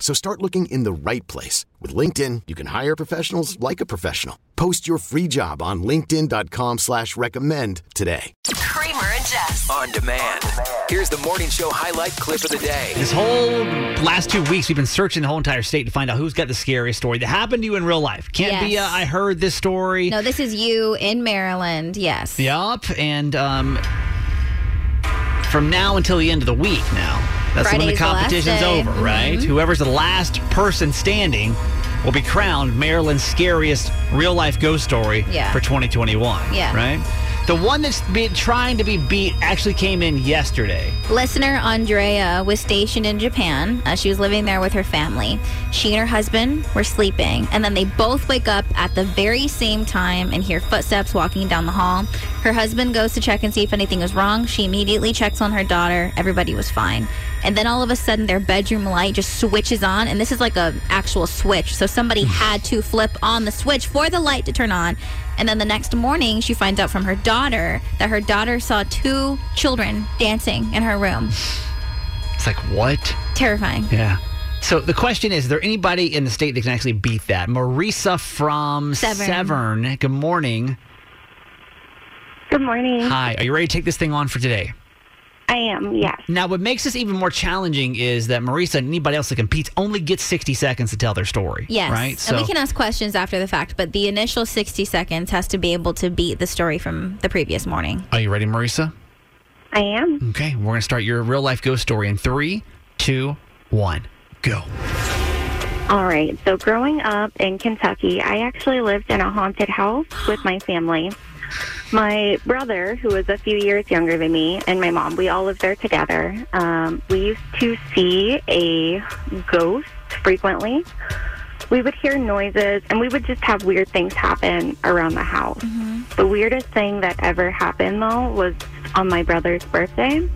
So start looking in the right place. With LinkedIn, you can hire professionals like a professional. Post your free job on linkedin.com slash recommend today. Kramer and Jess. On demand. Here's the morning show highlight clip of the day. This whole last two weeks, we've been searching the whole entire state to find out who's got the scariest story that happened to you in real life. Can't be a, Yes. I heard this story. No, this is you in Maryland. Yes. Yup. And um, from now until the end of the week now. That's when the Friday's the competition's over, right? Mhm. Whoever's the last person standing will be crowned Maryland's scariest real life ghost story Yeah. for 2021. Yeah. Right? The one that's be, trying to be beat actually came in yesterday. Listener Andrea was stationed in Japan. Uh, she was living there with her family. She and her husband were sleeping, and then they both wake up at the very same time and hear footsteps walking down the hall. Her husband goes to check and see if anything was wrong. She immediately checks on her daughter. Everybody was fine. And then all of a sudden, their bedroom light just switches on, and this is like a actual switch. So somebody hmm. had to flip on the switch for the light to turn on. And then the next morning, she finds out from her daughter that her daughter saw two children dancing in her room. It's like, what? Terrifying. Yeah. So the question is, is there anybody in the state that can actually beat that? Marisa from Severn. Severn. Good morning. Good morning. Hi. Are you ready to take this thing on for today? I am, yes. Now, what makes this even more challenging is that Marisa and anybody else that competes only gets 60 seconds to tell their story. Yes. Right? and we can ask questions after the fact, but the initial 60 seconds has to be able to beat the story from the previous morning. are you ready, Marisa? I am. Okay. We're going to start your real life ghost story in three, two, one, go. All right. So, growing up in Kentucky, I actually lived in a haunted house with my family. My brother, who was a few years younger than me, and my mom, we all lived there together. Um, we used to see a ghost frequently. We would hear noises, and we would just have weird things happen around the house. The weirdest thing that ever happened, though, was on my brother's birthday.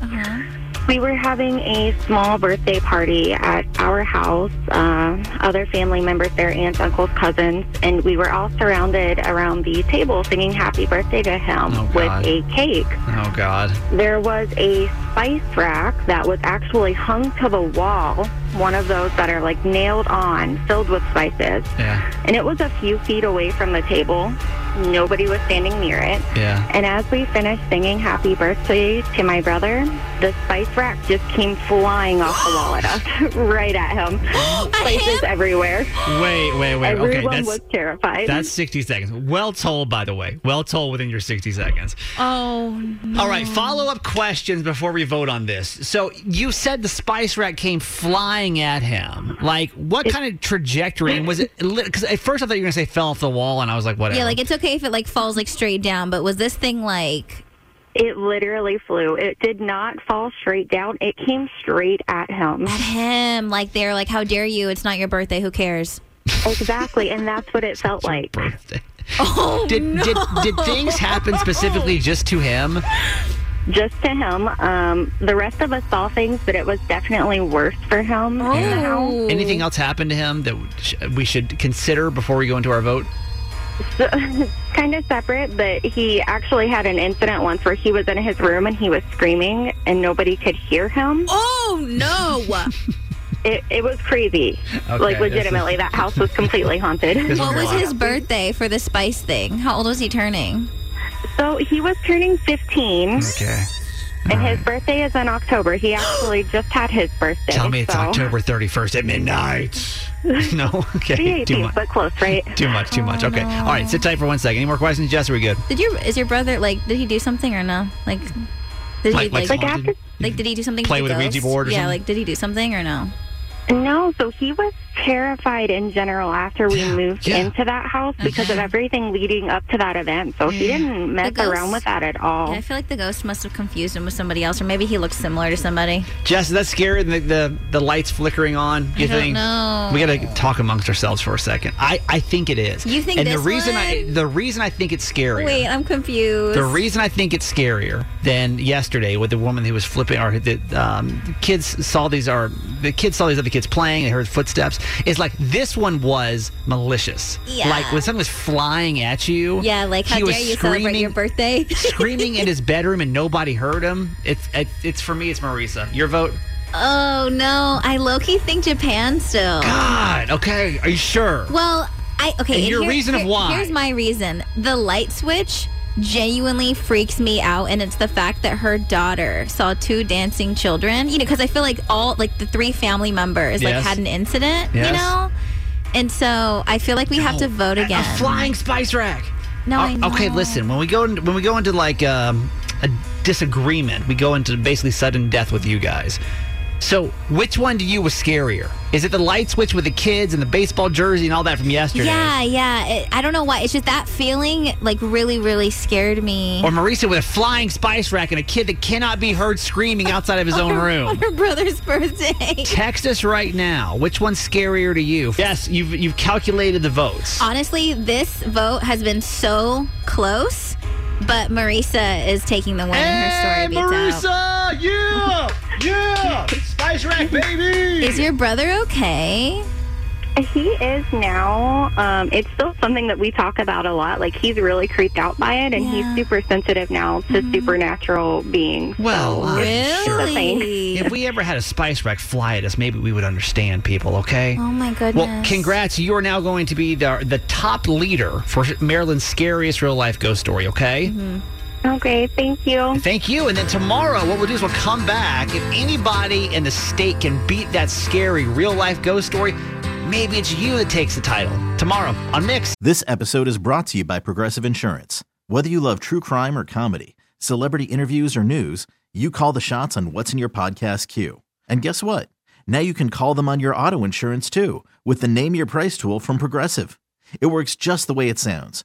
We were having a small birthday party at our house, uh, other family members there, aunts, uncles, cousins, and we were all surrounded around the table singing happy birthday to him Oh, with a cake. Oh, God. There was a spice rack that was actually hung to the wall, one of those that are like nailed on, filled with spices. Yeah. And it was a few feet away from the table. Nobody was standing near it. Yeah. And as we finished singing happy birthday to my brother, the spice rack just came flying off the wall at us, right at him. Spices everywhere. Wait, wait, wait. okay. Everyone That's. was terrified. That's 60 seconds. Well told, by the way. Well told within your 60 seconds. Oh, All right, follow up questions before we vote on this. So you said the spice rack came flying at him. Like, what kind of trajectory? And was it? Because at first I thought you were gonna say fell off the wall, and I was like, whatever. yeah, like it's okay if it like falls like straight down, but was this thing like it literally flew. It did not fall straight down. It came straight at him. at him? Like they're like, how dare you? It's not your birthday. Who cares? exactly, and that's what it felt like. birthday. Oh Did, no. did did things happen specifically just to him? Just to him. Um, the rest of us saw things, but it was definitely worse for him in. Oh. Anything else happen to him that we should consider before we go into our vote? So, kind of separate, but he actually had an incident once where he was in his room and he was screaming and nobody could hear him. Oh no! It, it was crazy. Okay, like, this is- legitimately, that house was completely haunted. What was his birthday for the spice thing? How old was he turning? So, he was turning 15, Okay. and his birthday is in October. He actually just had his birthday. Tell me it's so- October 31st at midnight. no? Okay. The Too much. but close, right? Too much, too much. Oh, okay. All right, sit tight for one second. Any more questions, Jess? Are we good? Did your is your brother like? Did he do something or no? Like, Did Like- he like like, Like after like did he do something? Play to with a the Ouija board or yeah, something? like did he do something or no? No, so he was terrified in general after we Yeah, moved yeah. into that house because of everything leading up to that event. So he didn't mess around with that at all. Yeah, I feel like the ghost must have confused him with somebody else, or maybe he looks similar to somebody. Jess, is that scary? The, the the lights flickering on. You I think? know. We got to talk amongst ourselves for a second. I, I think it is. You think And the this reason I the reason I think it's scarier. Wait, I'm confused. The reason I think it's scarier than yesterday with the woman who was flipping, or the um, the kids saw these, or the kids saw these other kids playing They heard footsteps, is like this one was malicious. Yeah. Like when something was flying at you. yeah, like how he was dare you celebrate screaming- your birthday? screaming in his bedroom and nobody heard him. It's it, it's for me. It's Marisa. Your vote. oh no, I low key think Japan still. God. Okay. Are you sure? Well, I okay. And your reason of why? Here's my reason. The light switch genuinely freaks me out, and it's the fact that her daughter saw two dancing children. You know, because I feel like all like the three family members Yes. like had an incident. Yes. You know, and so I feel like we have to vote again. A flying spice rack. No, I Uh, Okay, listen. When we go in, when we go into like um, a disagreement, we go into basically sudden death with you guys. So, which one to you was scarier? Is it the light switch with the kids and the baseball jersey and all that from yesterday? Yeah, yeah. It, I don't know why. It's just that feeling like really, really scared me. Or Marisa with a flying spice rack and a kid that cannot be heard screaming outside of his own on room? her brother's birthday. Text us right now. Which one's scarier to you? Yes, you've you've calculated the votes. Honestly, this vote has been so close, but Marisa is taking the win. In her story beats out. Yeah! Yeah! Spice rack, baby! Is your brother okay? He is now. Um, it's still something that we talk about a lot. Like he's really creeped out by it, and Yeah. he's super sensitive now to supernatural beings. Well, So, Really? If we ever had a spice rack fly at us, maybe we would understand people, okay? Oh my goodness. Well, congrats. You are now going to be the, the top leader for Maryland's scariest real life ghost story, okay? Mm-hmm. Oh, okay, thank you. Thank you. And then tomorrow, what we'll do is we'll come back. If anybody in the state can beat that scary real life ghost story, maybe it's you that takes the title. Tomorrow on Mix. This episode is brought to you by Progressive Insurance. Whether you love true crime or comedy, celebrity interviews or news, you call the shots on what's in your podcast queue. And guess what? Now you can call them on your auto insurance too with the Name Your Price tool from Progressive. It works just the way it sounds.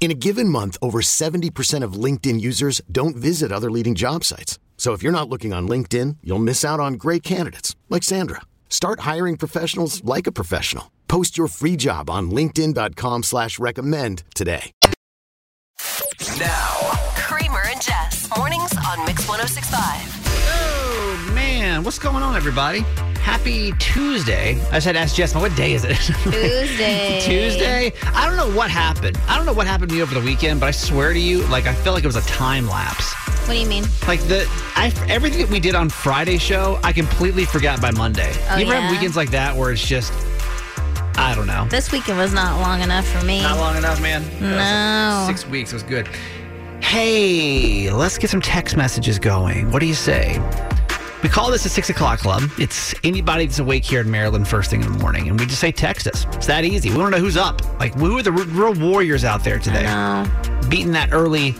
In a given month, over 70% of LinkedIn users don't visit other leading job sites. So if you're not looking on LinkedIn, you'll miss out on great candidates like Sandra. Start hiring professionals like a professional. Post your free job on linkedin.com slash recommend today. Now, Kramer and Jess, mornings on Mix 1065. Oh, man. What's going on, everybody? Happy Tuesday. I just had to ask Jess, what day is it? Tuesday. Tuesday. I don't know what happened. I don't know what happened to me over the weekend, but I swear to you, like I felt like it was a time lapse. What do you mean? Like the I everything that we did on Friday show, I completely forgot by Monday. Oh, you ever yeah? have weekends like that where it's just I don't know. This weekend was not long enough for me. Not long enough, man. No. like six weeks. It was good. Hey, let's get some text messages going. What do you say? We call this a six o'clock club. It's anybody that's awake here in Maryland first thing in the morning, and we just say text us. It's that easy. We want to know who's up. Like who are the real warriors out there today, No. beating that early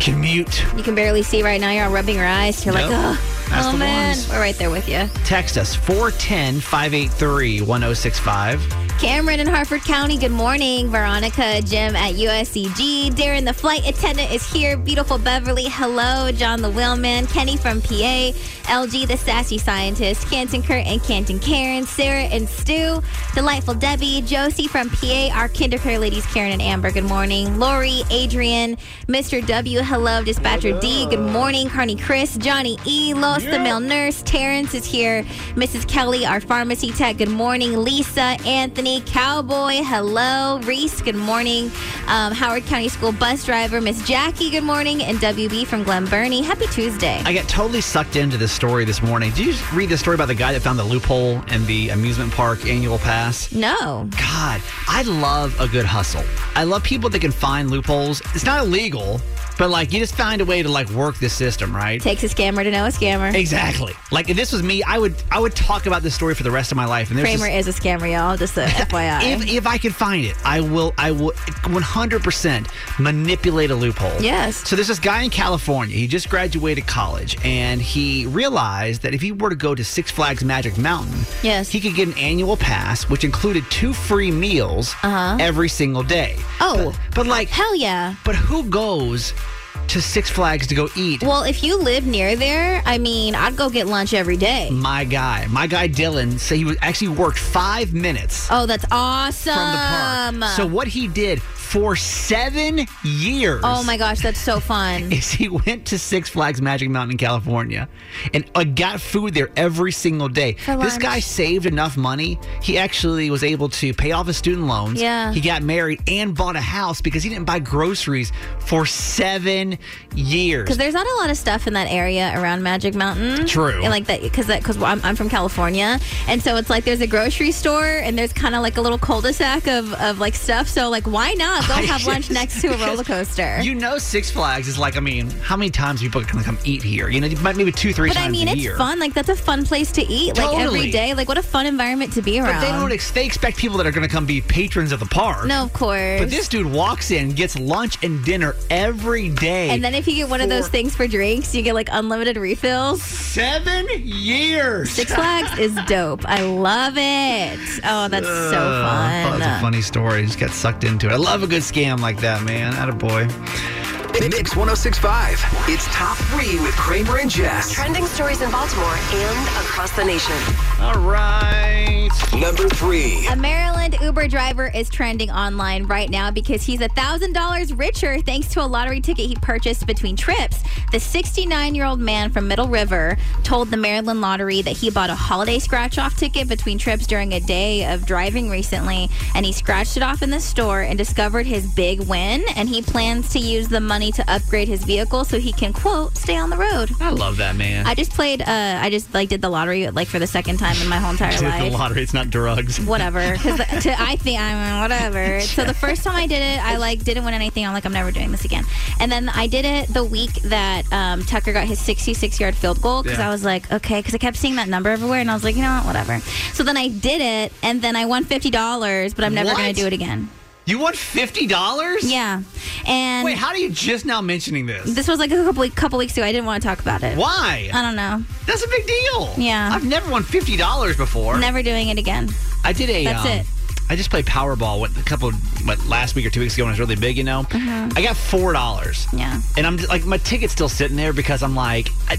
commute. You can barely see right now. You're all rubbing your eyes. You're Nope. like, oh, That's oh the man. ones. We're right there with you. Text us 410 583 1065. Cameron in Harford County, good morning. Veronica, Jim at USCG. Darren, the flight attendant, is here. Beautiful Beverly, hello. John, the wheelman. Kenny from PA. LG, the sassy scientist. Canton Kurt and Canton Karen. Sarah and Stu. Delightful Debbie. Josie from PA. Our kindergarten ladies, Karen and Amber, good morning. Lori, Adrian, Mr. W, hello. Dispatcher D, good morning. Carney Chris, Johnny E, Los, the male nurse. Terrence is here. Mrs. Kelly, our pharmacy tech, good morning. Lisa, Anthony, Cowboy, hello. Reese, good morning. Um, Howard County School bus driver, Miss Jackie, good morning. And WB from Glen Burnie, happy Tuesday. I got totally sucked into this story this morning. Did you read the story about the guy that found the loophole in the amusement park annual pass? No. God, I love a good hustle. I love people that can find loopholes. It's not illegal, but like you just find a way to like work the system, right? Takes a scammer to know a scammer. Exactly. Like if this was me, I would I would talk about this story for the rest of my life. And there's Kramer this- is a scammer, y'all. Just a FYI. if, if I could find it, I will. I will 100% manipulate a loophole. Yes. So there's this guy in California. He just graduated college, and he realized that if he were to go to Six Flags Magic Mountain, Yes. he could get an annual pass, which included two free meals every single day. Uh-huh. Oh. but, but like hell yeah. But who goes to Six Flags to go eat? Well, if you live near there, I mean, I'd go get lunch every day. My guy, my guy Dylan, said he was actually worked five minutes Oh, that's awesome. from the park. So what he did for seven years. Oh my gosh, that's so fun. Is he went to Six Flags Magic Mountain in California and uh, got food there every single day. For This lunch. guy saved enough money. He actually was able to pay off his student loans. Yeah. He got married and bought a house because he didn't buy groceries for seven years. Because there's not a lot of stuff in that area around Magic Mountain. True. And like that, because that, because I'm, I'm from California, and so it's like there's a grocery store, and there's kind of like a little cul-de-sac of, of like stuff. So like, why not go I have lunch next to a roller coaster? You know, Six Flags is like, I mean, how many times people can come eat here? You know, you might- maybe two, three but times I mean, it's year. fun. Like that's a fun place to eat. Like every day. Like what a fun environment to be around. But they don't. Ex- they expect people that are going to come be patrons of the park. no, of course. But this dude walks in, gets lunch and dinner every day. and then if you get one of those things for drinks, you get like unlimited refills. seven years. Six Flags is dope. I love it. Oh, that's so Uh, thought fun. it was a funny story. Just got sucked into it. I love a good scam like that, man. Atta boy. Mix 1065. It's top three with Kramer and Jess. Trending stories in Baltimore and across the nation. All right. Number three. A Maryland Uber driver is trending online right now because he's $1,000 richer thanks to a lottery ticket he purchased between trips. The 69 year old man from Middle River told the Maryland Lottery that he bought a holiday scratch off ticket between trips during a day of driving recently, and he scratched it off in the store and discovered his big win. And he plans to use the money to upgrade his vehicle so he can, quote, stay on the road. I love that, man. I just played, uh, I just like did the lottery like for the second time in my whole entire Did the life lottery. It's not drugs. whatever. Because I think I mean whatever. So the first time I did it, I like didn't win anything. I'm like I'm never doing this again. And then I did it the week that um, Tucker got his 66 yard field goal because Yeah. I was like okay because I kept seeing that number everywhere and I was like you know what whatever. So then I did it and then I won fifty dollars, but I'm never What? gonna do it again. You won fifty dollars? Yeah, and Wait, how are you just now mentioning this? this was like a couple couple weeks ago. I didn't want to talk about it. Why? I don't know. That's a big deal. Yeah. I've never won fifty dollars before. Never doing it again. I did a. That's um, it. I just played Powerball what, a couple, what last week or two weeks ago when it was really big. You know, Uh-huh. I got four dollars. Yeah. and I'm just, like my ticket's still sitting there because I'm like I,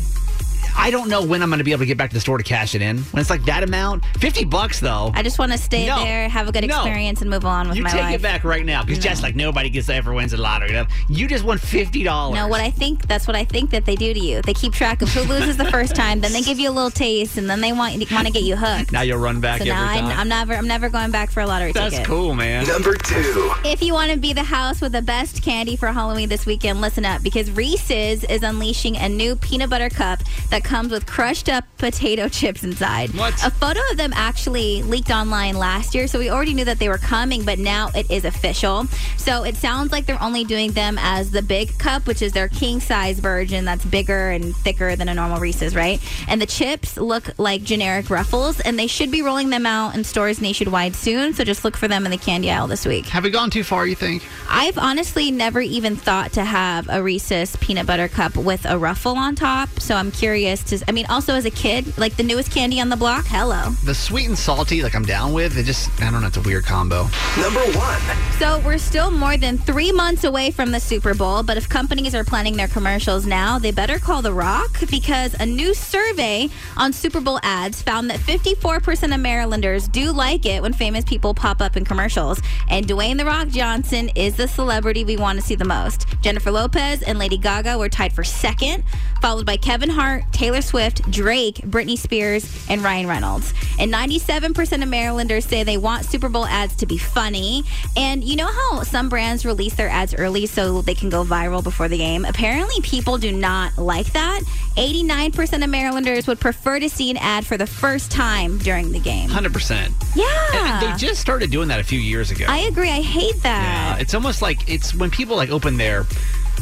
I don't know when I'm going to be able to get back to the store to cash it in. When it's like that amount, fifty bucks though. I just want to stay No. there, have a good No. experience, and move on with you my life. You take life. it back right now because just like nobody gets ever wins a lottery. You just won fifty dollars. No, what I think that's what I think that they do to you. They keep track of who loses the first time, then they give you a little taste, and then they want want to get you hooked. now you'll run back So every now time. I'm, I'm never I'm never going back for a lottery That's ticket. cool, man. Number two. If you want to be the house with the best candy for Halloween this weekend, listen up because Reese's is unleashing a new peanut butter cup that comes with crushed up potato chips inside. What? A photo of them actually leaked online last year, so we already knew that they were coming, but now it is official. So it sounds like they're only doing them as the big cup, which is their king size version that's bigger and thicker than a normal Reese's, right? And the chips look like generic ruffles, and they should be rolling them out in stores nationwide soon. So just look for them in the candy aisle this week. Have we gone too far? You think? I've honestly never even thought to have a Reese's peanut butter cup with a ruffle on top. So I'm curious hilarious. To I mean, also as a kid, like the newest candy on the block. Hello. The sweet and salty, like I'm down with. It just, I don't know, it's a weird combo. Number one. So we're still more than three months away from the Super Bowl, but if companies are planning their commercials now, they better call The Rock because a new survey on Super Bowl ads found that 54% of Marylanders do like it when famous people pop up in commercials. And Dwayne The Rock Johnson is the celebrity we want to see the most. Jennifer Lopez and Lady Gaga were tied for second, followed by Kevin Hart, Taylor Swift, Drake, Britney Spears, and Ryan Reynolds. And 97% of Marylanders say they want Super Bowl ads to be funny. And you know how some brands release their ads early so they can go viral before the game? Apparently, people do not like that. 89% of Marylanders would prefer to see an ad for the first time during the game. 100%. Yeah. And they just started doing that a few years ago. I agree. I hate that. Yeah, it's almost like it's when people like open their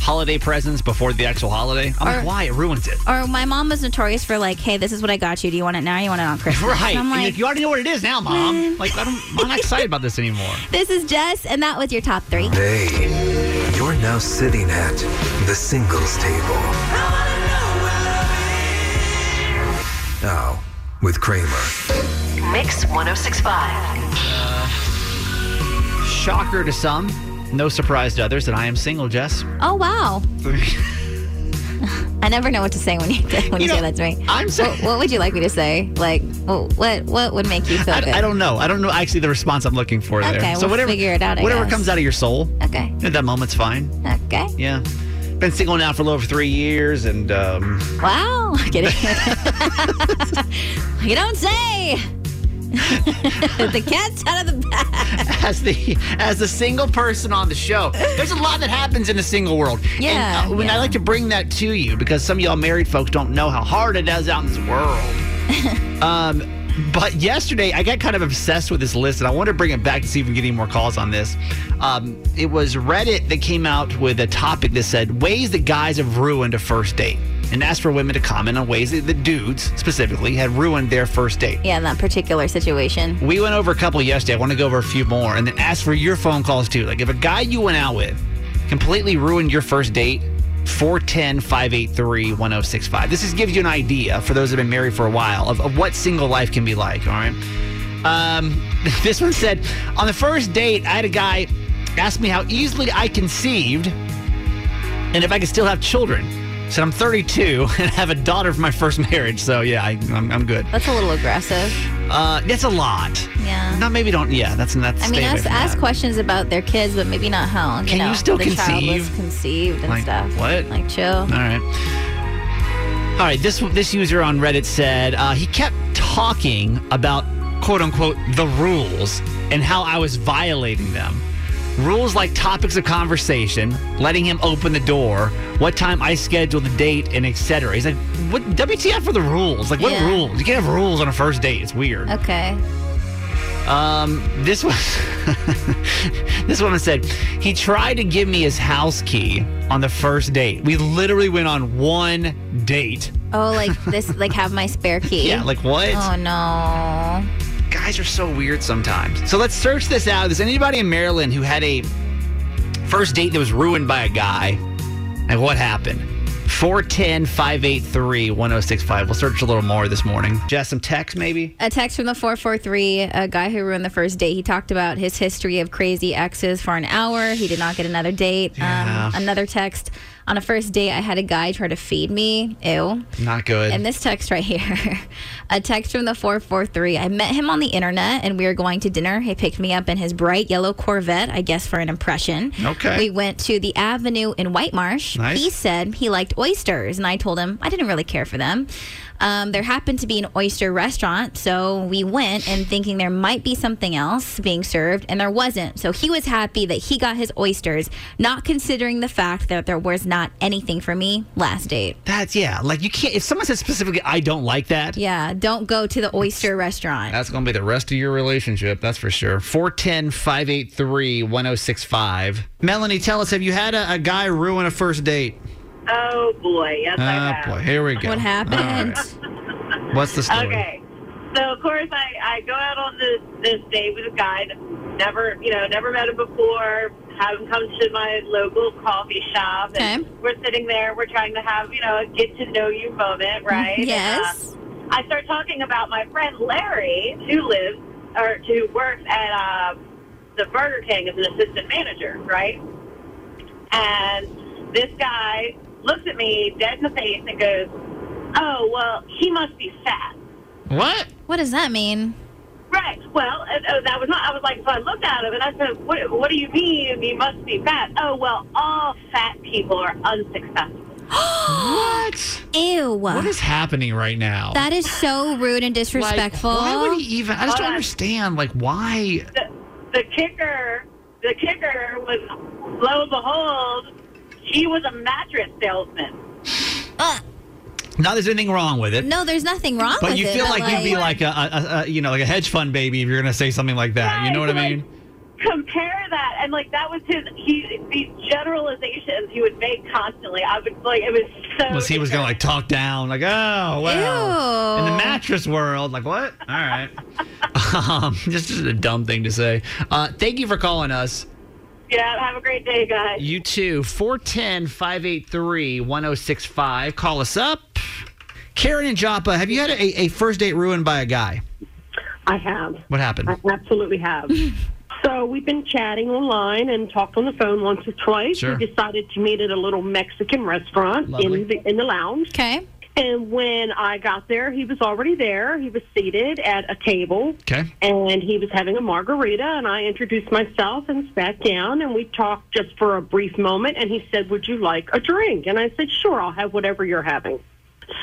holiday presents before the actual holiday. I'm Or- like, why? It ruins it. Or my mom was notorious for like, hey, this is what I got you. Do you want it now? Or you want it on Christmas? Right. And I'm And like, like, you already know what it is now, mom. Like, I don't, I'm not excited about this anymore. this is Jess, and that was your top three. Hey, you're now sitting at the singles table. Now, with Kramer. Mix 1065. Shocker to some, no surprise to others that I am single, Jess. Oh wow. I never know what to say when you when you, You know, say that to me. I'm so- What, what would you like me to say? Like, what what, what would make you feel I, good? I don't know. I don't know actually the response I'm looking for there. Okay, so we'll whatever, figure it out, I whatever guess. comes out of your soul, Okay. at that moment's fine. Okay. Yeah. Been single now for a little over three years, and um, Wow. Kidding. you don't say. The cat's out of the bag. as the as the single person on the show, there's a lot that happens in the single world. Yeah, And, uh, when I like to bring that to you because some of y'all married folks don't know how hard it is out in this world. um, but yesterday I got kind of obsessed with this list, and I want to bring it back to see if we get any more calls on this. Um, it was Reddit that came out with a topic that said ways that guys have ruined a first date, and asked for women to comment on ways that the dudes specifically had ruined their first date. Yeah, in that particular situation. We went over a couple yesterday. I want to go over a few more and then ask for your phone calls too. Like if a guy you went out with completely ruined your first date, 410 583 1065. This is gives you an idea for those that have been married for a while of, of what single life can be like, all right? Um, this one said, on the first date, I had a guy ask me how easily I conceived and if I could still have children. Said I'm 32 and have a daughter from my first marriage, so yeah, I, I'm, I'm good. That's a little aggressive. Uh, that's a lot. Yeah. No, maybe don't. Yeah, that's that's. I mean, ask, ask questions about their kids, but maybe not how. You Can you know, still the child was conceive? conceived and Like, stuff. what? Like chill. All right. All right. This this user on Reddit said uh, he kept talking about quote unquote the rules and how I was violating them. Rules like topics of conversation, letting him open the door, what time I schedule the date, and etc. He's like, "What WTF for the rules? Like, what Yeah. rules? You can't have rules on a first date. It's weird." Okay. Um, this was this woman said he tried to give me his house key on the first date. We literally went on one date. Oh, like this, like have my spare key. Yeah, like what? Oh no. Guys are so weird sometimes. So let's search this out. Is anybody in Maryland who had a first date that was ruined by a guy? And what happened? 410 583 1065. We'll search a little more this morning. Just some text, maybe? A text from the 443, a guy who ruined the first date. He talked about his history of crazy exes for an hour. He did not get another date. Yeah. Um, another text. On a first date, I had a guy try to feed me. Ew. Not good. And this text right here, a text from the 443. I met him on the internet and we were going to dinner. He picked me up in his bright yellow Corvette, I guess for an impression. Okay. We went to the Avenue in White Marsh. Nice. He said he liked oysters, and I told him I didn't really care for them. Um, there happened to be an oyster restaurant, so we went and thinking there might be something else being served, and there wasn't. So he was happy that he got his oysters, not considering the fact that there was not anything for me last date. That's, yeah. Like, you can't, if someone says specifically, I don't like that, Yeah, don't go to the oyster restaurant. That's going to be the rest of your relationship, that's for sure. 410 583 1065. Melanie, tell us, have you had a, a guy ruin a first date? Oh boy, yes, I have. boy, here we go. What happened? All right. What's the story? Okay, so of course I, I go out on this this date with a guy, that never you know never met him before. have him come to my local coffee shop. And we're sitting there. We're trying to have, you know, a get to know you moment, right? Yes. And, uh, I start talking about my friend Larry, who lives or who works at uh, the Burger King as an assistant manager, right? And this guy looks at me dead in the face and goes, "Oh, well, he must be fat." What? What does that mean? Right. Well, uh, uh, that was not. I was like, so I looked at him and I said, "What? What do you mean? He must be fat?" Oh, well, all fat people are unsuccessful. what? Ew. What is happening right now? That is so rude and disrespectful. Like, why would he even? I just don't on. understand. Like, why? The, the kicker, the kicker was, lo and behold, he was a mattress salesman. Not there's anything wrong with it. No, there's nothing wrong But with you feel but, like, you'd be like a, a, a, you know, like a hedge fund baby if you're gonna say something like that. you know what I Right, mean? Compare that, and like that was his. He these generalizations he would make constantly. I would like it was so. Was he was gonna like talk down, like, oh well, in the mattress world, like what? All right, um, just, just a dumb thing to say. Uh, thank you for calling us. Yeah. Have a great day, guys. You too. 410 583 1065. Call us up. Karen and Joppa, have you had a, a first date ruined by a guy? I have. What happened? I absolutely have. so we've been chatting online and talked on the phone once or twice. Sure. We decided to meet at a little Mexican restaurant Lovely. in the in the lounge. Okay. And when I got there, he was already there. He was seated at a table. Okay. And he was having a margarita, and I introduced myself and sat down, and we talked just for a brief moment. And he said, "Would you like a drink?" And I said, "Sure, I'll have whatever you're having."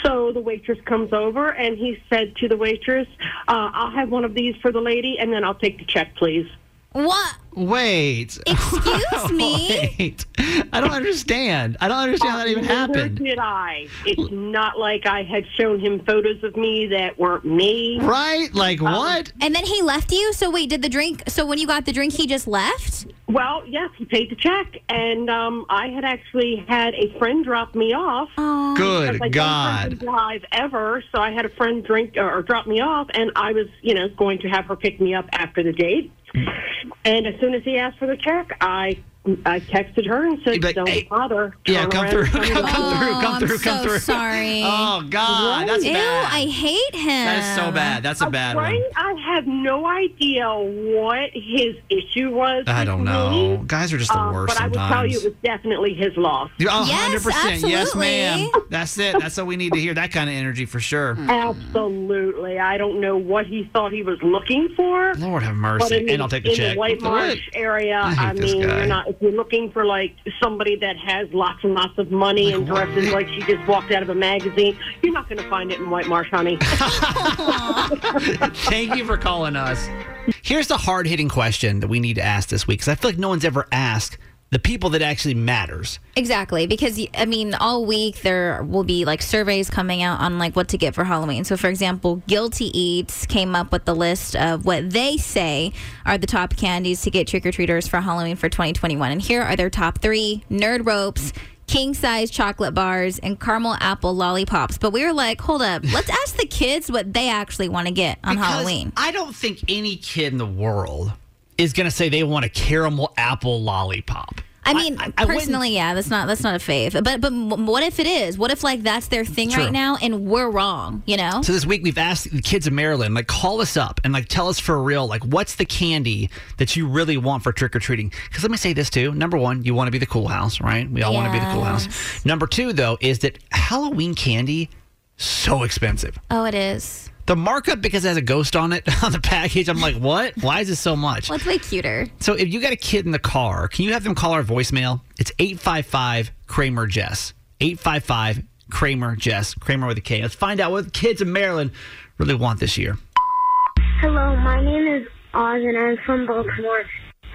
So the waitress comes over, and he said to the waitress, uh, "I'll have one of these for the lady, and then I'll take the check, please." What? Wait. Excuse me? Wait. I don't understand. I don't understand how that even Neither happened. Did I? It's not like I had shown him photos of me that weren't me. Right? Like Um, what? And then he left you? So wait, did the drink so when you got the drink he just left? Well, yes, he paid the check, and um, I had actually had a friend drop me off. Oh. Good because I God. Drive ever, so I had a friend drink or drop me off, and I was, you know, going to have her pick me up after the date. And as soon as he asked for the check, I I texted her and said, But, "Don't hey, bother." Yeah, come through. and Come, turn it come through. Come Oh, through. I'm Come so through. sorry. Oh God, that's Ew, bad. I hate him. that is so bad. That's a bad one. Right? I have no idea what his issue was. I don't me. know. Guys are just the Um, worst but I will tell you, it was definitely his loss. You're a Yes, 100%. Yes, ma'am. That's it. That's what we need to hear. That kind of energy for sure. Absolutely. I don't know what he thought he was looking for. Lord have But mercy. in, and I'll take the in check. the White Marsh area, I hate I, this mean, guy. you're not. You're looking for like somebody that has lots and lots of money and dresses like she just walked out of a magazine, you're not going to find it in White Marsh, honey. Thank you for calling us. Here's the hard hitting question that we need to ask this week because I feel like no one's ever asked the people that actually matters. Exactly, because I mean, all week there will be like surveys coming out on like what to get for Halloween. So, for example, Guilty Eats came up with the list of what they say are the top candies to get trick or treaters for Halloween for 2021, and here are their top three: Nerd Ropes. King size chocolate bars and caramel apple lollipops. But we were like, hold up, let's ask the kids what they actually want to get on Because Halloween. I don't think any kid in the world is going to say they want a caramel apple lollipop. I mean, I- I personally, yeah, that's not that's not a fave. But but what if it is? What if like that's their thing True. right now and we're wrong? You know? So this week we've asked the kids of Maryland, like, call us up and like tell us for real, like, what's the candy that you really want for trick or treating? Because let me say this too: number one, you want to be the cool house, right? We all want to be the cool house. Number two, though, is that Halloween candy so expensive. Oh, it is. The markup because it has a ghost on it on the package. I'm like, what? Why is it so much? Let's way cuter. So if you got a kid in the car, can you have them call our voicemail? It's 855 Kramer Jess. 855 Kramer Jess. Kramer with a K. Let's find out what kids in Maryland really want this year. Hello, my name is Oz and I'm from Baltimore.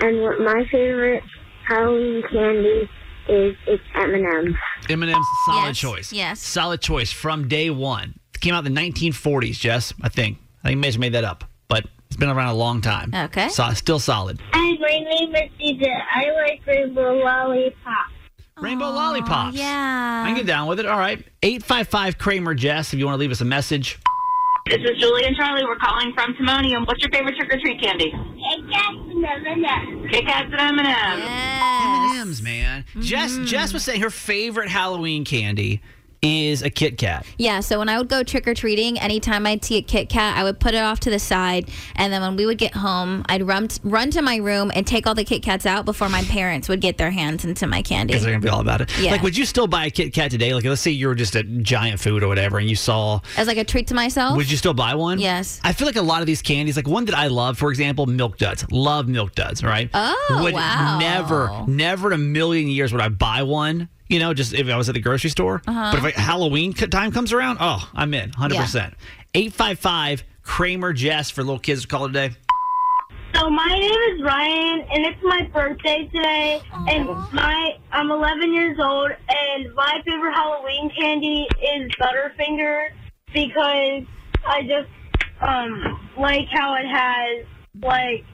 And what my favorite Halloween candy is it's M&M's. M&M's solid yes. choice. Yes. Solid choice from day 1 came out in the 1940s, Jess, I think. I think Mitch made that up, but it's been around a long time. Okay. So, still solid. Hi, my name is Caesar. I like rainbow lollipop. Rainbow lollipops. Yeah. I can get down with it. All right. 855 Kramer Jess, if you want to leave us a message. This is Julie and Charlie. We're calling from Timonium. What's your favorite trick or treat candy? It gets and M&M's. Kit Kats and M&M's. M&M's, man. Jess, mm-hmm. Jess was saying her favorite Halloween candy is a Kit Kat. Yeah, so when I would go trick or treating, anytime I'd see a Kit Kat, I would put it off to the side, and then when we would get home, I'd run run to my room and take all the Kit Kats out before my parents would get their hands into my candy. Because they're gonna be all about it. Yeah. Like, would you still buy a Kit Kat today? Like, let's say you were just at Giant Food or whatever, and you saw. As like a treat to myself. Would you still buy one? Yes. I feel like a lot of these candies, like one that I love, for example, Milk Duds. Love Milk Duds, right? Oh, would wow. Never, never in a million years would I buy one. You know, just if I was at the grocery store. Uh-huh. But if I, Halloween time comes around, oh, I'm in, hundred percent. Eight five five Kramer Jess for little kids to call today. So my name is Ryan, and it's my birthday today. And my I'm 11 years old, and my favorite Halloween candy is Butterfinger because I just um like how it has like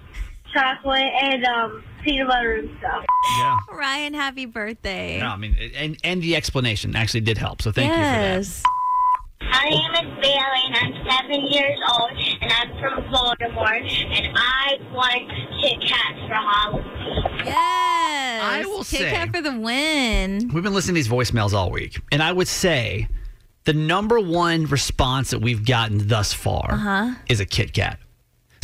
chocolate and um peanut butter and stuff. Yeah. Ryan, happy birthday. No, I mean, and and the explanation actually did help. So thank you for that. yes. My name is Bailey, and I'm seven years old, and I'm from Baltimore, and I want Kit Kats for Halloween. Yes. I will Kit say- Kat for the win. We've been listening to these voicemails all week, and I would say the number one response that we've gotten thus far Uh-huh. is a Kit Kat.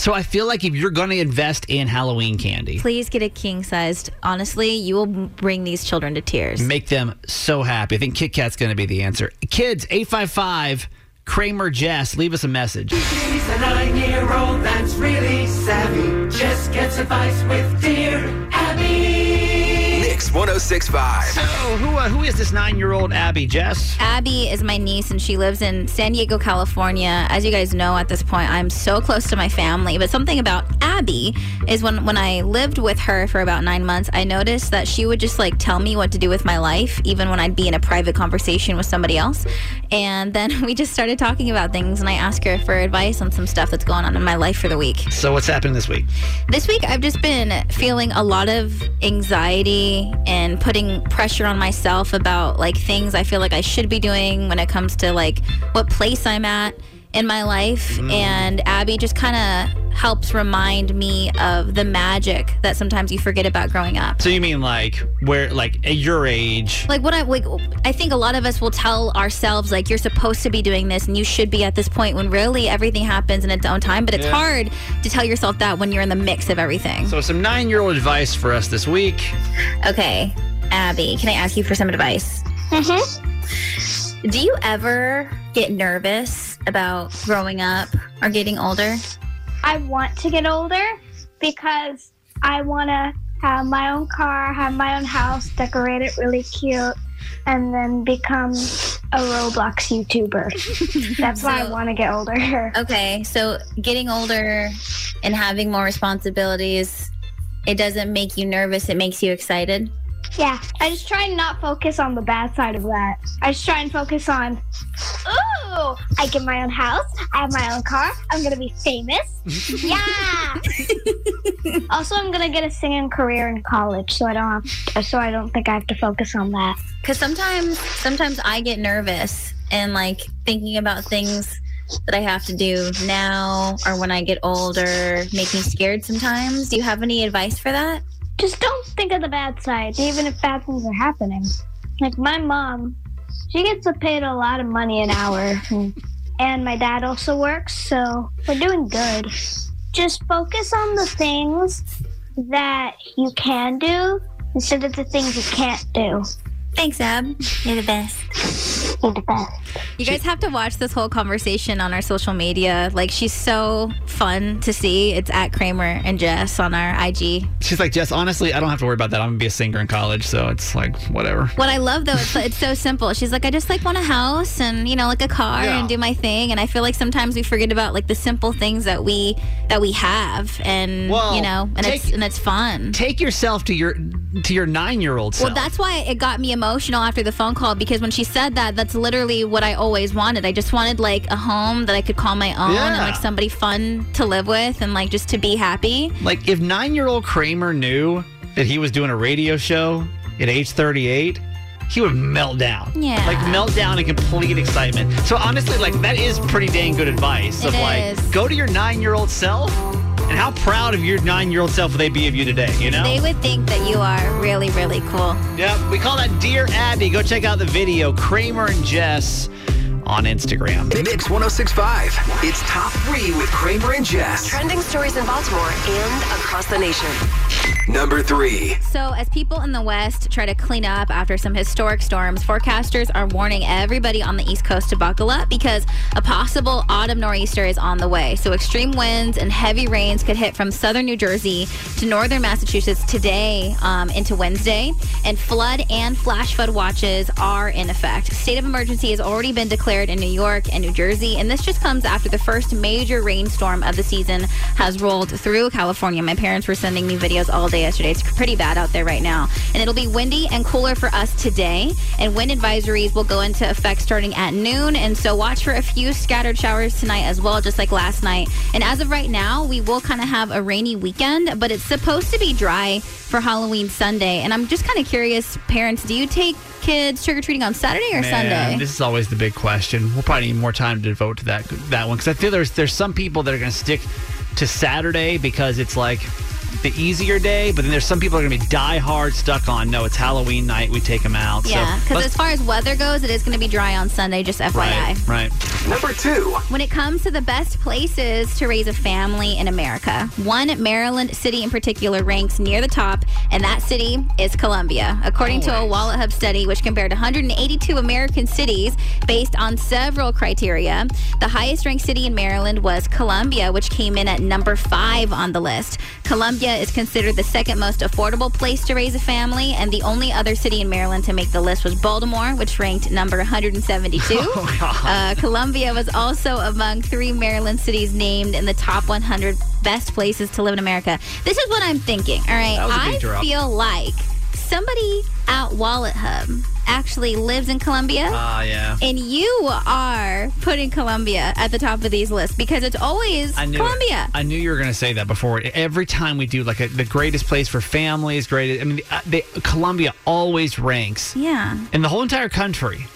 So I feel like if you're going to invest in Halloween candy, Please get a king sized. Honestly, you will bring these children to tears. make them so happy. I think Kit Kat's going to be the answer. Kids, 855 Kramer Jess, leave us a message. She's a nine-year-old that's really savvy. Just gets advice with dear Abby. Mix 1065. So, who, uh, who is this nine year old Abby, Jess? Abby is my niece and she lives in San Diego, California. As you guys know at this point, I'm so close to my family. But something about Abby is when, when I lived with her for about nine months, I noticed that she would just like tell me what to do with my life, even when I'd be in a private conversation with somebody else. And then we just started talking about things and I asked her for advice on some stuff that's going on in my life for the week. So, what's happening this week? This week, I've just been feeling a lot of anxiety and putting pressure on myself about like things I feel like I should be doing when it comes to like what place I'm at in my life. And Abby just kind of helps remind me of the magic that sometimes you forget about growing up. So, you mean like where, like at your age? Like what I like, I think a lot of us will tell ourselves like you're supposed to be doing this and you should be at this point when really everything happens in its own time. But it's Yeah. hard to tell yourself that when you're in the mix of everything. So, some nine year old advice for us this week. Okay, Abby, can I ask you for some advice? Mm-hmm. Do you ever get nervous about growing up or getting older? I want to get older because I want to have my own car, have my own house, decorate it really cute, and then become a Roblox YouTuber. That's why I want to get older. Okay, so getting older and having more responsibilities, it doesn't make you nervous, it makes you excited. Yeah, I just try and not focus on the bad side of that. I just try and focus on, ooh, I get my own house, I have my own car, I'm gonna be famous. yeah. also, I'm gonna get a singing career in college, so I don't have, so I don't think I have to focus on that. Because sometimes, sometimes I get nervous and like thinking about things that I have to do now or when I get older make me scared sometimes. Do you have any advice for that? Just don't think of the bad side, even if bad things are happening. Like my mom, she gets paid a lot of money an hour, and my dad also works, so we're doing good. Just focus on the things that you can do instead of the things you can't do. Thanks, Ab. You're the best. You're the best. You guys have to watch this whole conversation on our social media. Like, she's so fun to see. It's at Kramer and Jess on our IG. She's like, Jess, honestly, I don't have to worry about that. I'm going to be a singer in college. So, it's like, whatever. What I love though, it's, it's so simple. She's like, I just like want a house and you know, like a car Yeah. and do my thing. And I feel like sometimes we forget about like the simple things that we that we have, and Well, you know, and it's and it's fun. Take yourself to your to your nine year old self. Well, that's why it got me emotional after the phone call because when she said that, that's literally what I always wanted. I just wanted like a home that I could call my own and like somebody fun to live with and like just to be happy. Like if nine year old Kramer knew that he was doing a radio show at age 38, he would melt down. Yeah. Like melt down in complete excitement. So honestly, like that is pretty dang good advice of It like go to your nine year old self And how proud of your nine year old self would they be of you today, you know? They would think that you are really, really cool. Yep, we call that Dear Abby. Go check out the video, Kramer and Jess on Instagram. Mix 1065. It's top three with Kramer and Jess. Trending stories in Baltimore and across the nation. Number three. So, as people in the West try to clean up after some historic storms, forecasters are warning everybody on the East Coast to buckle up because a possible autumn nor'easter is on the way. So, extreme winds and heavy rains could hit from southern New Jersey to northern Massachusetts today um, into Wednesday, and flood and flash flood watches are in effect. State of emergency has already been declared in New York and New Jersey, and this just comes after the first major rainstorm of the season has rolled through California. My parents were sending me videos all day yesterday. It's pretty bad out there right now. And it'll be windy and cooler for us today. And wind advisories will go into effect starting at noon. And so watch for a few scattered showers tonight as well, just like last night. And as of right now, we will kind of have a rainy weekend, but it's supposed to be dry for Halloween Sunday. And I'm just kind of curious, parents, do you take kids trick or treating on Saturday or Man, Sunday? This is always the big question. We'll probably need more time to devote to that that one because I feel there's there's some people that are going to stick to Saturday because it's like the easier day, but then there's some people that are going to be die hard stuck on. No, it's Halloween night. We take them out. Yeah, because let's- as far as weather goes, it is going to be dry on Sunday, just FYI. right, right. Number two. When it comes to the best places to raise a family in America, one Maryland city in particular ranks near the top, and that city is Columbia. According to a Wallet Hub study, which compared 182 American cities based on several criteria, the highest ranked city in Maryland was Columbia, which came in at number five on the list. Columbia is considered the second most affordable place to raise a family, and the only other city in Maryland to make the list was Baltimore, which ranked number 172. Uh, Columbia was also among three Maryland cities named in the top 100 best places to live in America. This is what I'm thinking. All right, That was a big I drop. feel like somebody at Wallet Hub actually lives in Columbia. Ah, yeah. and you are putting Columbia at the top of these lists because it's always I knew Columbia. It. I knew you were going to say that before. Every time we do like a, the greatest place for families, greatest. I mean, uh, they, Columbia always ranks Yeah. in the whole entire country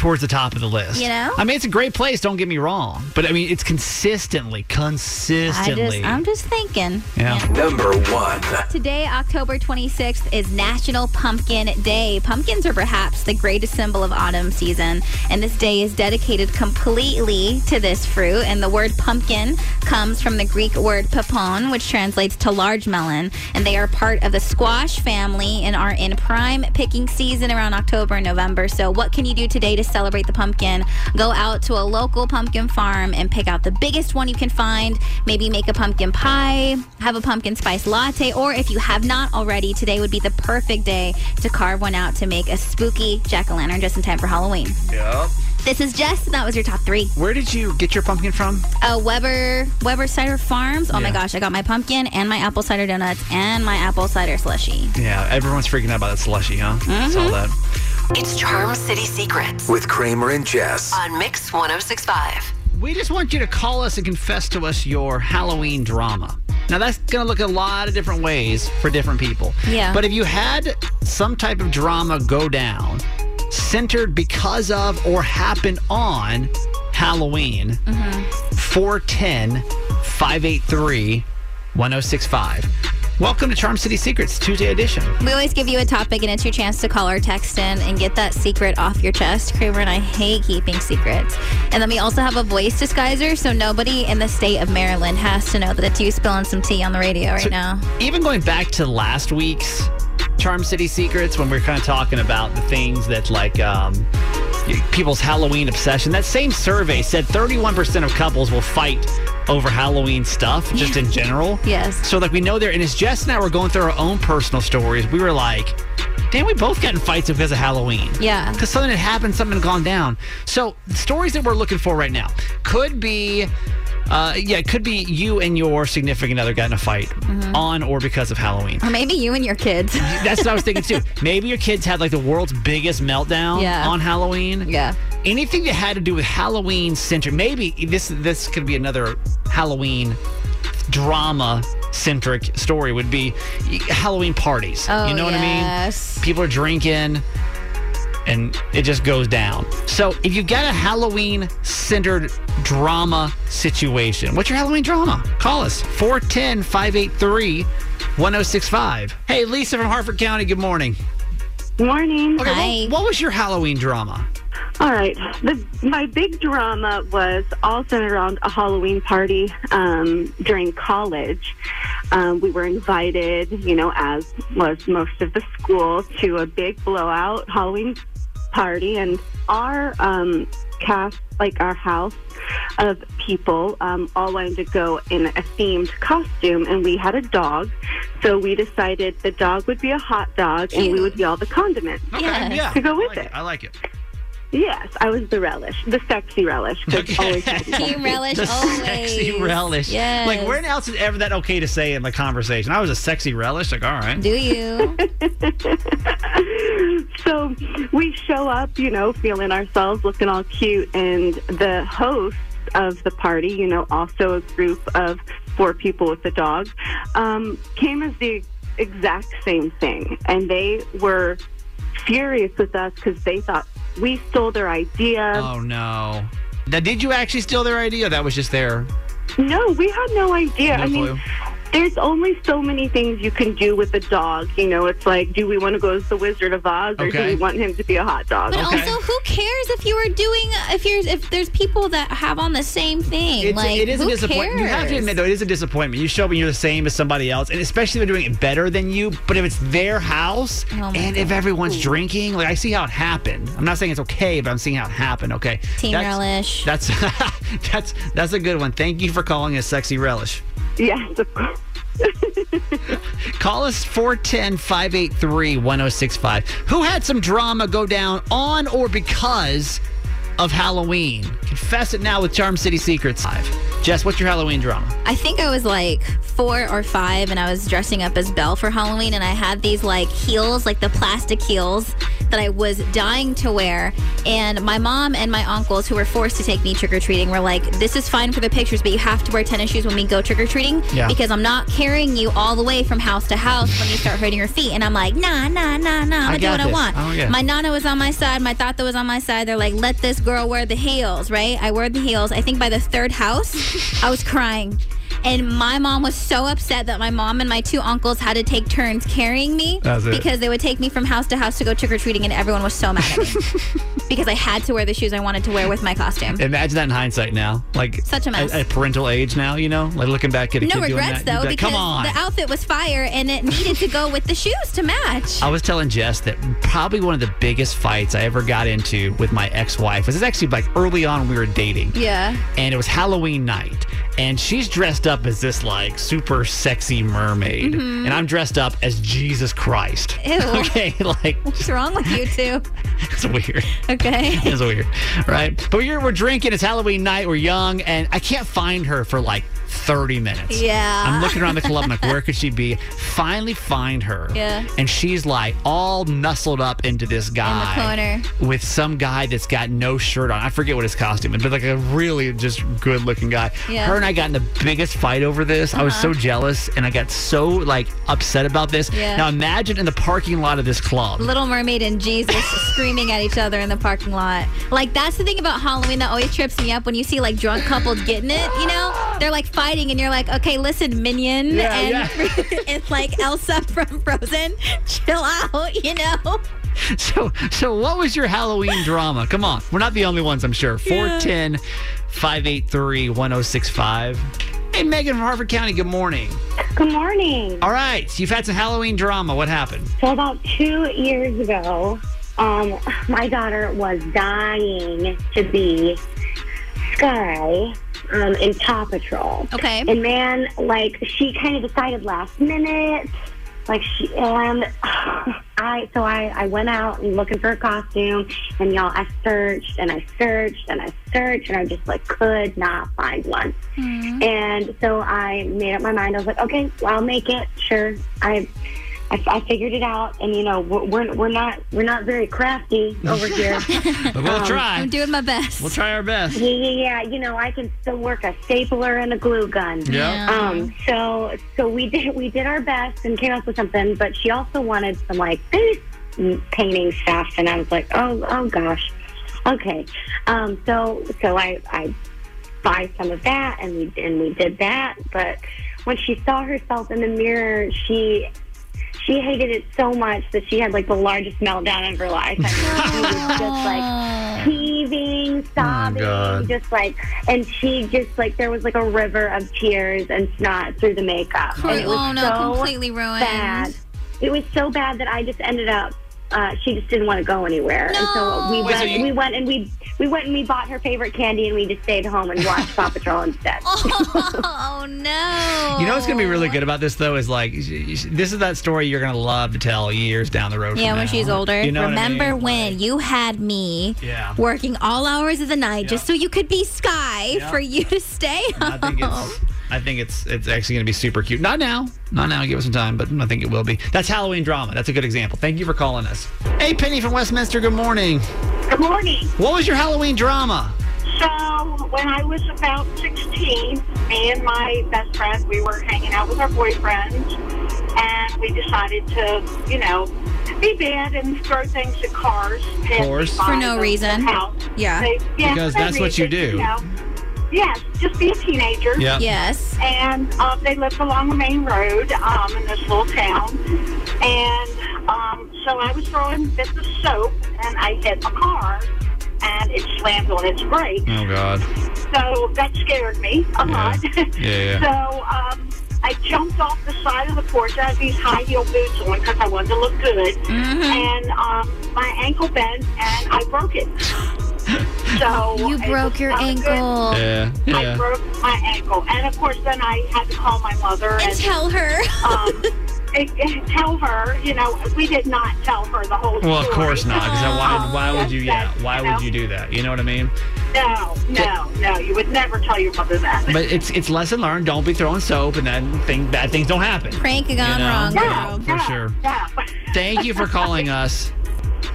towards the top of the list. You know? I mean, it's a great place. Don't get me wrong, but I mean, it's consistently, I consistently. just, I'm just thinking. yeah. Number one. Today, October 26th, is National Pumpkin Day. Pumpkins are perhaps the greatest symbol of autumn season, and this day is dedicated completely to this fruit. And the word pumpkin comes from the Greek word papon, which translates to large melon. And they are part of the squash family and are in prime picking season around October and November. So, what can you do today to celebrate the pumpkin? Go out to a local pumpkin farm and pick out the biggest one you can find. Maybe make a pumpkin pie, have a pumpkin spice latte, or if you have not already, today would be the perfect day to carve one out to make a spooky jack o' lantern just in time for Halloween. Yep. This is Jess, and that was your top three. Where did you get your pumpkin from? Uh, Weber Weber Cider Farms. Oh my gosh, I got my pumpkin and my apple cider donuts and my apple cider slushy. Yeah, everyone's freaking out about that slushy, huh? Saw Mhm. that. It's Charm City Secrets With Kramer and Jess. on Mix 1065. We just want you to call us and confess to us your Halloween drama. Now, that's going to look a lot of different ways for different people. Yeah. But if you had some type of drama go down, centered because of or happened on Halloween, 410 583 1065. Welcome to Charm City Secrets, Tuesday edition. We always give you a topic, and it's your chance to call or text in and get that secret off your chest. Kramer and I hate keeping secrets. And then we also have a voice disguiser, so nobody in the state of Maryland has to know that it's you spilling some tea on the radio right So, now. Even going back to last week's Charm City Secrets, when we are kind of talking about the things that like um, people's Halloween obsession, that same survey said 31% of couples will fight over Halloween stuff, just in general. Yes. So like we know there, and as Jess and I were going through our own personal stories, we were like, damn, we both got in fights because of Halloween. Yeah. Because something had happened, something had gone down. So stories that we're looking for right now could be, uh, yeah, it could be you and your significant other got in a fight Mm-hmm. on or because of Halloween. Or maybe you and your kids. That's what I was thinking too. Maybe your kids had like the world's biggest meltdown Yeah. on Halloween. Yeah. Anything that had to do with Halloween centric. Maybe this this could be another Halloween drama centric story would be Halloween parties. Oh, you know what I mean? People are drinking and it just goes down. So if you've got a Halloween centered drama situation, what's your Halloween drama? Call us 410 583 1065. Hey, Lisa from Harford County, good morning. Morning. Okay, What, what was your Halloween drama? All right. The, my big drama was all centered around a Halloween party um, during college. Um, we were invited, you know, as was most of the school, to a big blowout Halloween party, and our um, cast, like our house of people, um, all wanted to go in a themed costume, and we had a dog. So we decided the dog would be a hot dog, and we would be all the condiments yeah. to go with I like it. I like it. Yes, I was the relish, the sexy relish. 'cause always had Team relish The always. sexy relish. Yes. Like, where else is ever that okay to say in the conversation? I was a sexy relish. Like, all right. Do you? so we show up, you know, feeling ourselves, looking all cute, and the host of the party, you know, also a group of four people with the dog, um, came as the exact same thing, and they were furious with us because they thought we stole their idea. Oh, no. Now, did you actually steal their idea? That was just their. No, we had no idea. No I clue. mean, there's only so many things you can do with a dog. You know, it's like, do we want to go as the Wizard of Oz, or do we want him to be a hot dog? But also, who cares if you are doing if you're if there's people that have on the same thing? It's, like, it is a who disappointment. You have to admit, though, it is a disappointment. You show up and you're the same as somebody else, and especially if they're doing it better than you. But if it's their house Oh and if everyone's drinking, like I see how it happened. I'm not saying it's okay, but I'm seeing how it happened. Okay, Team that's, relish. That's that's that's a good one. Thank you for calling us sexy relish. Yes, of course. Call us 410 583 1065. Who had some drama go down on or because of Halloween? Confess it now with Charm City Secrets. Live. Jess, what's your Halloween drama? I think I was like four or five, and I was dressing up as Belle for Halloween, and I had these like heels, like the plastic heels that I was dying to wear. And my mom and my uncles, who were forced to take me trick or treating, were like, "This is fine for the pictures, but you have to wear tennis shoes when we go trick or treating Yeah. because I'm not carrying you all the way from house to house when you start hurting your feet." And I'm like, "Nah, nah, nah, nah. I'm I gonna do what I want." Oh, yeah. My nana was on my side. My tata was on my side. They're like, let this girl wear the heels, right? I wore the heels. I think by the third house, I was crying. And my mom was so upset that my mom and my two uncles had to take turns carrying me because they would take me from house to house to go trick or treating, and everyone was so mad at me because I had to wear the shoes I wanted to wear with my costume. Imagine that in hindsight now. Like Such a mess. At, at parental age now, you know? Like looking back at a No kid doing regrets that. though like, because Come on. the outfit was fire and it needed to go with the shoes to match. I was telling Jess that probably one of the biggest fights I ever got into with my ex-wife was actually like early on when we were dating. Yeah. And it was Halloween night. And she's dressed up as this like super sexy mermaid. Mhm. And I'm dressed up as Jesus Christ. Ew. Okay, like What's wrong with you two? it's weird. Okay. It's weird, right? But we're, we're drinking. It's Halloween night. We're young, and I can't find her for like 30 minutes. Yeah. I'm looking around the club. I'm like, where could she be? Finally find her. Yeah. And she's like all nuzzled up into this guy. corner. With some guy that's got no shirt on. I forget what his costume is, but like a really just good looking guy. Yeah. Her and I got in the biggest fight over this. I was so Uh-huh. jealous and I got so like upset about this. Yeah. Now imagine in the parking lot of this club. Little Mermaid and Jesus screaming at each other in the parking lot. Like that's the thing about Halloween that always trips me up when you see like drunk couples getting it. You know, they're like fighting, and you're like, okay, listen, Minion, Yeah, and yeah. it's like Elsa from Frozen. Chill out, you know. So, so what was your Halloween drama? Come on. We're not the only ones, I'm sure. 410 583 1065. Hey, Megan from Harford County, good morning. Good morning. All right. So you've had some Halloween drama. What happened? So about two years ago, um, my daughter was dying to be Sky um, in Paw Patrol. Okay. And man, like she kind of decided last minute. Like she and I, so I, I went out and looking for a costume, and y'all, I searched and I searched and I searched, and I just like could not find one. And so I made up my mind. I was like, okay, well, I'll make it. Sure. I, I, I figured it out. And you know, we're, we're we're not we're not very crafty over here. But we'll Um, try. I'm doing my best. We'll try our best. Yeah, yeah, yeah. You know, I can still work a stapler and a glue gun. Yeah. Um. So, so we did we did our best and came up with something. But she also wanted some like face mm, painting stuff, and I was like, oh, oh gosh, okay. Um, so so I I buy some of that, and we and we did that. But when she saw herself in the mirror, she she hated it so much that she had like the largest meltdown of her life. I mean, she was just like heaving, sobbing, God. just like, and she just like there was like a river of tears and snot through the makeup. Poor- and it was oh, no, so completely ruined. Bad. It was so bad that I just ended up. Uh, she just didn't want to go anywhere, and so we went. so you- we went and we we went and we bought her favorite candy, and we just stayed home and watched Paw Patrol instead. oh no! You know what's gonna be really good about this though is like sh- sh- this is that story you're gonna love to tell years down the road. Yeah, from when now. she's older. You know what I Remember mean? when you had me Yeah. working all hours of the night just so you could be Sky Yeah. for you to stay home? I think it's. It's it's actually going to be super cute. Not now, not now. Give us some time, but I think it will be. That's Halloween drama. That's a good example. Thank you for calling us. Hey, Penny from Westminster. Good morning. Good morning. What was your Halloween drama? So when I was about 16, me and my best friend, we were hanging out with our boyfriends, and we decided to, you know, be bad and throw things at cars. passing course. For no reason. Yeah. They- yeah, Because for no that's what you reason, do. know. Yes, just be a teenager. Yeah. Yes. And um, they lived along the main road um, in this little town. And um, so I was throwing bits of soap, and I hit a car, and it slammed on its brakes. Oh God. So that scared me a Yeah. lot. Yeah, yeah. so um, I jumped off the side of the porch. I had these high heel boots on because I wanted to look good. Mm-hmm. And um, my ankle bent, and I broke it. So You broke your ankle. Yeah. I broke my ankle, and of course, then I had to call my mother And and tell her. um, and- and tell her. You know, we did not tell her the whole thing. Well, of course not. Because why? Why would you? Yeah. Why you would know, you do that? You know what I mean? No, no, no. You would never tell your mother that. But it's it's lesson learned. Don't be throwing soap, and then think bad things don't happen. Prank gone You know? wrong, Yeah, girl. for sure. No. Thank you for calling us.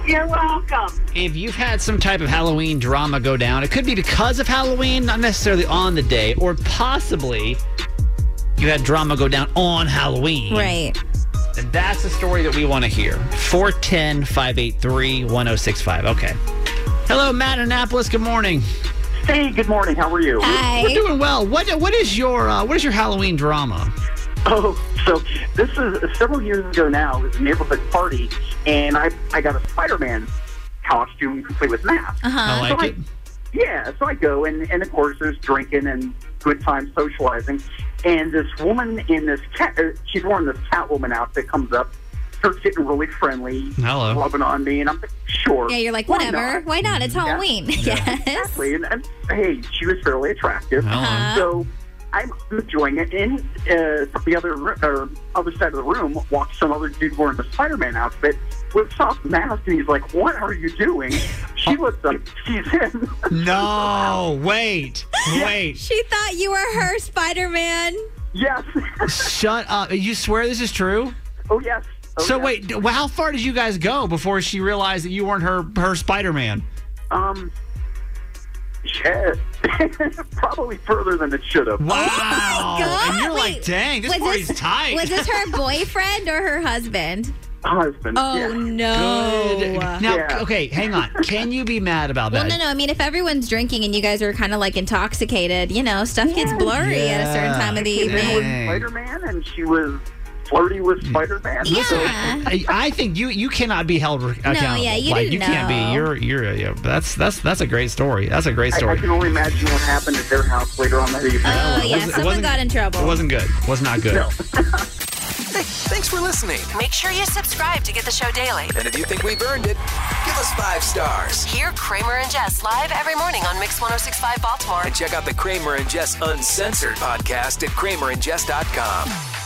You're welcome. If you've had some type of Halloween drama go down, it could be because of Halloween, not necessarily on the day, or possibly you had drama go down on Halloween. Right. And that's the story that we want to hear. 410 583 1065. Okay. Hello, Matt in Annapolis. Good morning. Hey, good morning. How are you? Hi. We're doing well. What What is your uh, What is your Halloween drama? Oh, so this is several years ago now. It was a neighborhood party, and I I got a Spider-Man costume complete with mask. Uh-huh. I like so it. yeah, so I go, and, and of course there's drinking and good time socializing. And this woman in this cat, uh, she's wearing this Catwoman outfit, comes up, starts getting really friendly, Hello. loving on me, and I'm like, sure. Yeah, you're like, why whatever. not? Why not? It's Halloween. Yes. Exactly. And, and hey, she was fairly attractive. Hello. So I'm enjoying it. In uh, the other ro- or other side of the room walks some other dude wearing the Spider-Man outfit with soft mask, and he's like, "What are you doing?" She looks like she's him. No, wait, wait. She thought you were her Spider Man. yes. Shut up. You swear this is true? oh yes. Oh, so yes. wait, well, how far did you guys go before she realized that you weren't her her Spider Man? Um. Yeah, probably further than it should have. Wow. Oh God. And you're like, dang, this was party's this- tight. Was this her boyfriend or her husband? Husband. Oh yeah. no. Good. Now, Yeah. okay, hang on. Can you be mad about that? Well, no, no. I mean, if everyone's drinking and you guys are kind of like intoxicated, you know, stuff gets blurry at a certain time of the Came in with evening. Spider-Man, and she was flirty with hmm. Spider-Man. Yeah. So- I, I think you you cannot be held re- accountable. yeah, you like didn't you can't know. be. You're you're yeah, that's that's that's a great story. That's a great I, I can only imagine what happened at their house later on that evening. Oh, yeah. Someone got in trouble. It wasn't good. Was not good. No. Hey, thanks for listening. Make sure you subscribe to get the show daily. And if you think we've earned it, give us five stars. Hear Kramer and Jess live every morning on Mix 1065 Baltimore. And check out the Kramer and Jess Uncensored podcast at kramerandjess.com.